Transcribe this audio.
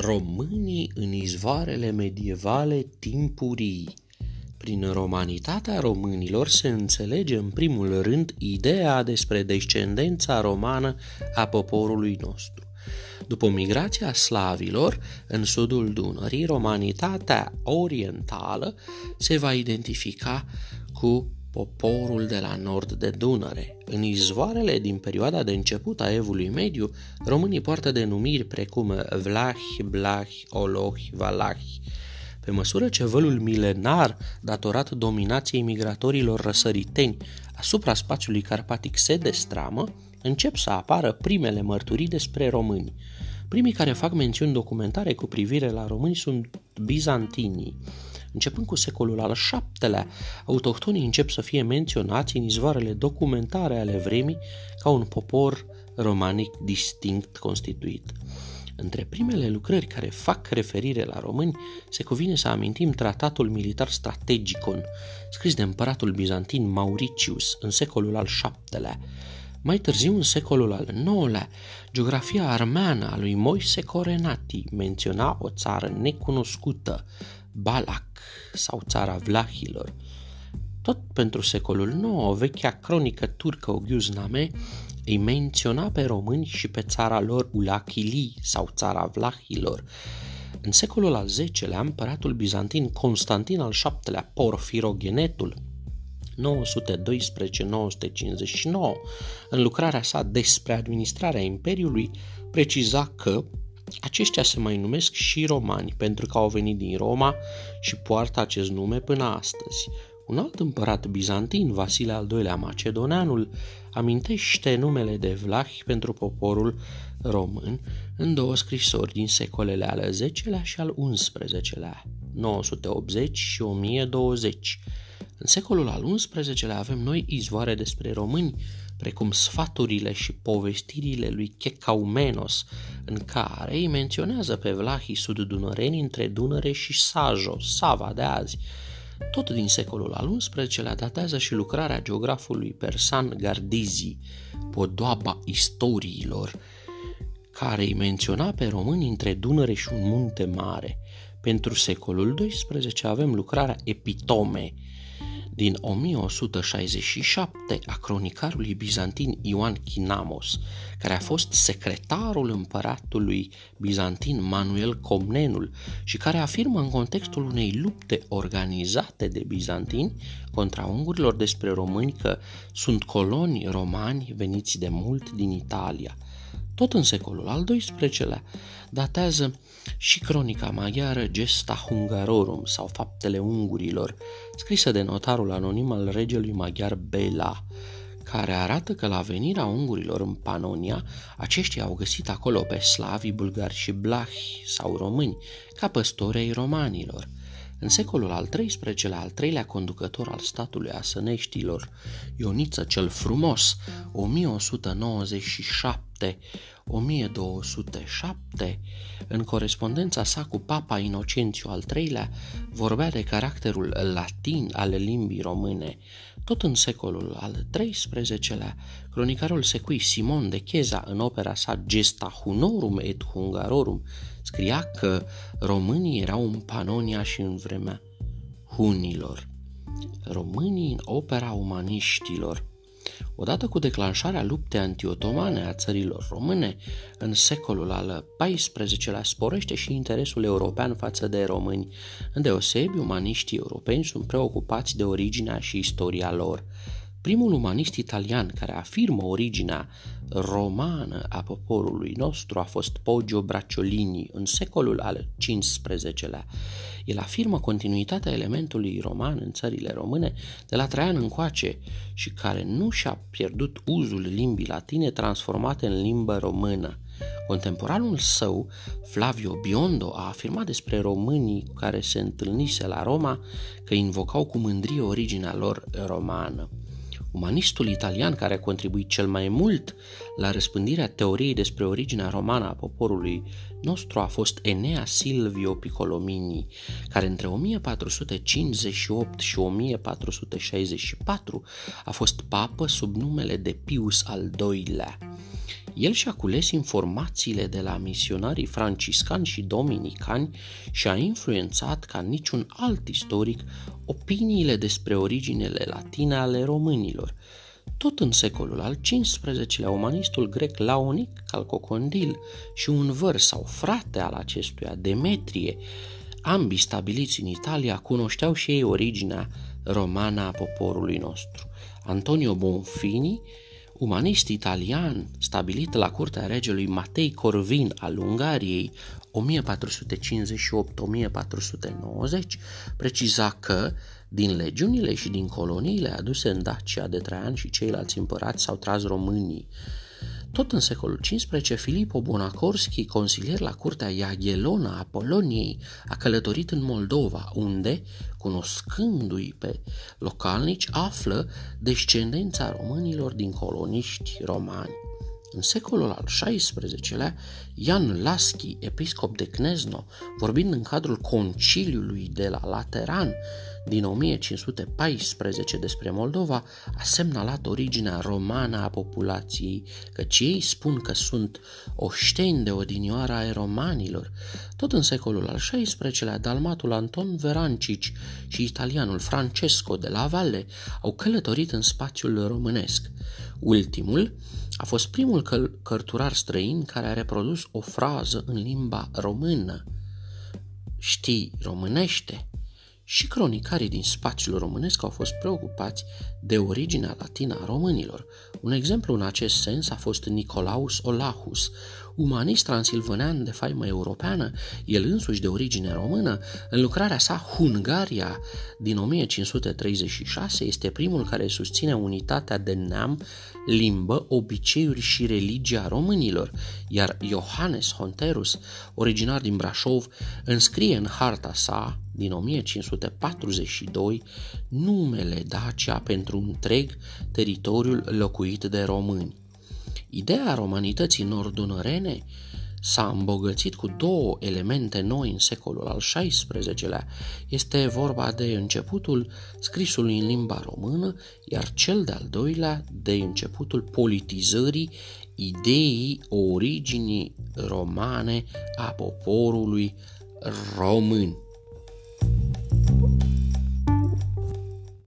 Românii în izvoarele medievale timpurii Prin romanitatea românilor se înțelege în primul rând ideea despre descendența romană a poporului nostru. După migrația slavilor în sudul Dunării, romanitatea orientală se va identifica cu poporul de la nord de Dunăre. În izvoarele din perioada de început a evului mediu, românii poartă denumiri precum Vlahi, Blahi, Olohi, Valahi. Pe măsură ce vălul milenar, datorat dominației migratorilor răsăriteni asupra spațiului carpatic se destramă, încep să apară primele mărturii despre români. Primii care fac mențiuni documentare cu privire la români sunt bizantinii. Începând cu secolul al VII-lea, autohtonii încep să fie menționați în izvoarele documentare ale vremii ca un popor romanic distinct constituit. Între primele lucrări care fac referire la români se cuvine să amintim tratatul militar strategicon, scris de împăratul bizantin Mauricius în secolul al VII-lea. Mai târziu, în secolul al IX-lea, geografia armeană a lui Moise Corenati menționa o țară necunoscută, Balac sau țara Vlahilor. Tot pentru secolul IX, vechea cronică turcă Oghiuzname îi menționa pe români și pe țara lor Ulachili sau țara Vlahilor. În secolul al X-lea, împăratul bizantin Constantin al VII-lea, Porfirogenetul, 912-959, în lucrarea sa despre administrarea Imperiului, preciza că aceștia se mai numesc și romani pentru că au venit din Roma și poartă acest nume până astăzi. Un alt împărat bizantin, Vasile al II-lea Macedoneanul, amintește numele de Vlahi pentru poporul român în două scrisori din secolele al X-lea și al XI-lea, 980 și 1020. În secolul al XI-lea avem noi izvoare despre români, precum sfaturile și povestirile lui Checaumenos, în care îi menționează pe vlahii sud-dunăreni între Dunăre și Sajo, Sava de azi. Tot din secolul al XI-lea datează și lucrarea geografului persan Gardizi, Podoaba istoriilor, care îi menționa pe români între Dunăre și un munte mare. Pentru secolul XII avem lucrarea Epitome, din 1167 a cronicarului bizantin Ioan Chinamos, care a fost secretarul împăratului bizantin Manuel Comnenul și care afirmă în contextul unei lupte organizate de bizantini contra ungurilor despre români că sunt coloni romani veniți de mult din Italia – tot în secolul al XII-lea datează și cronica maghiară Gesta Hungarorum sau Faptele Ungurilor, scrisă de notarul anonim al regelui maghiar Bela, care arată că la venirea ungurilor în Panonia, aceștia au găsit acolo pe slavi, bulgari și blahi sau români, ca păstori romanilor – în secolul al XIII-lea, al treilea conducător al statului Asăneștilor, Ioniță cel Frumos, 1197 1207, în corespondența sa cu Papa Inocențiu al III-lea, vorbea de caracterul latin al limbii române. Tot în secolul al XIII-lea, cronicarul secui Simon de Cheza, în opera sa Gesta Hunorum et Hungarorum, scria că românii erau în Panonia și în vremea hunilor. Românii în opera umaniștilor. Odată cu declanșarea luptei antiotomane a țărilor române, în secolul al XIV-lea sporește și interesul european față de români. Îndeosebi, umaniștii europeni sunt preocupați de originea și istoria lor. Primul umanist italian care afirmă originea romană a poporului nostru a fost Poggio Bracciolini în secolul al XV-lea. El afirmă continuitatea elementului roman în țările române de la Traian încoace și care nu și-a pierdut uzul limbii latine transformate în limbă română. Contemporanul său, Flavio Biondo, a afirmat despre românii care se întâlnise la Roma că invocau cu mândrie originea lor romană. Umanistul italian care a contribuit cel mai mult la răspândirea teoriei despre originea romană a poporului nostru a fost Enea Silvio Piccolomini, care între 1458 și 1464 a fost papă sub numele de Pius al II-lea. El și-a cules informațiile de la misionarii franciscani și dominicani și a influențat ca niciun alt istoric opiniile despre originele latine ale românilor. Tot în secolul al XV-lea, umanistul grec Laonic Calcocondil și un văr sau frate al acestuia, Demetrie, ambii stabiliți în Italia, cunoșteau și ei originea romană a poporului nostru. Antonio Bonfini, umanist italian stabilit la curtea regelui Matei Corvin al Ungariei 1458-1490, preciza că din legiunile și din coloniile aduse în Dacia de Traian și ceilalți împărați s-au tras românii. Tot în secolul XV, Filippo Bonacorski, consilier la curtea Iaghelona a Poloniei, a călătorit în Moldova, unde, cunoscându-i pe localnici, află descendența românilor din coloniști romani. În secolul al XVI-lea, Ian Laschi, episcop de Knezno, vorbind în cadrul conciliului de la Lateran din 1514 despre Moldova, a semnalat originea romană a populației, căci ei spun că sunt oșteni de odinioara ai romanilor. Tot în secolul al XVI-lea, dalmatul Anton Verancici și italianul Francesco de la Valle au călătorit în spațiul românesc. Ultimul a fost primul căl- cărturar străin care a reprodus o frază în limba română. Știi românește? Și cronicarii din spațiul românesc au fost preocupați de originea latină a românilor. Un exemplu în acest sens a fost Nicolaus Olahus, umanist transilvanean de faimă europeană, el însuși de origine română, în lucrarea sa Hungaria din 1536 este primul care susține unitatea de neam, limbă, obiceiuri și religia românilor, iar Johannes Honterus, originar din Brașov, înscrie în harta sa din 1542 numele Dacia pentru întreg teritoriul locuit de români. Ideea romanității nordunărene s-a îmbogățit cu două elemente noi în secolul al XVI-lea. Este vorba de începutul scrisului în limba română, iar cel de-al doilea de începutul politizării ideii originii romane a poporului român.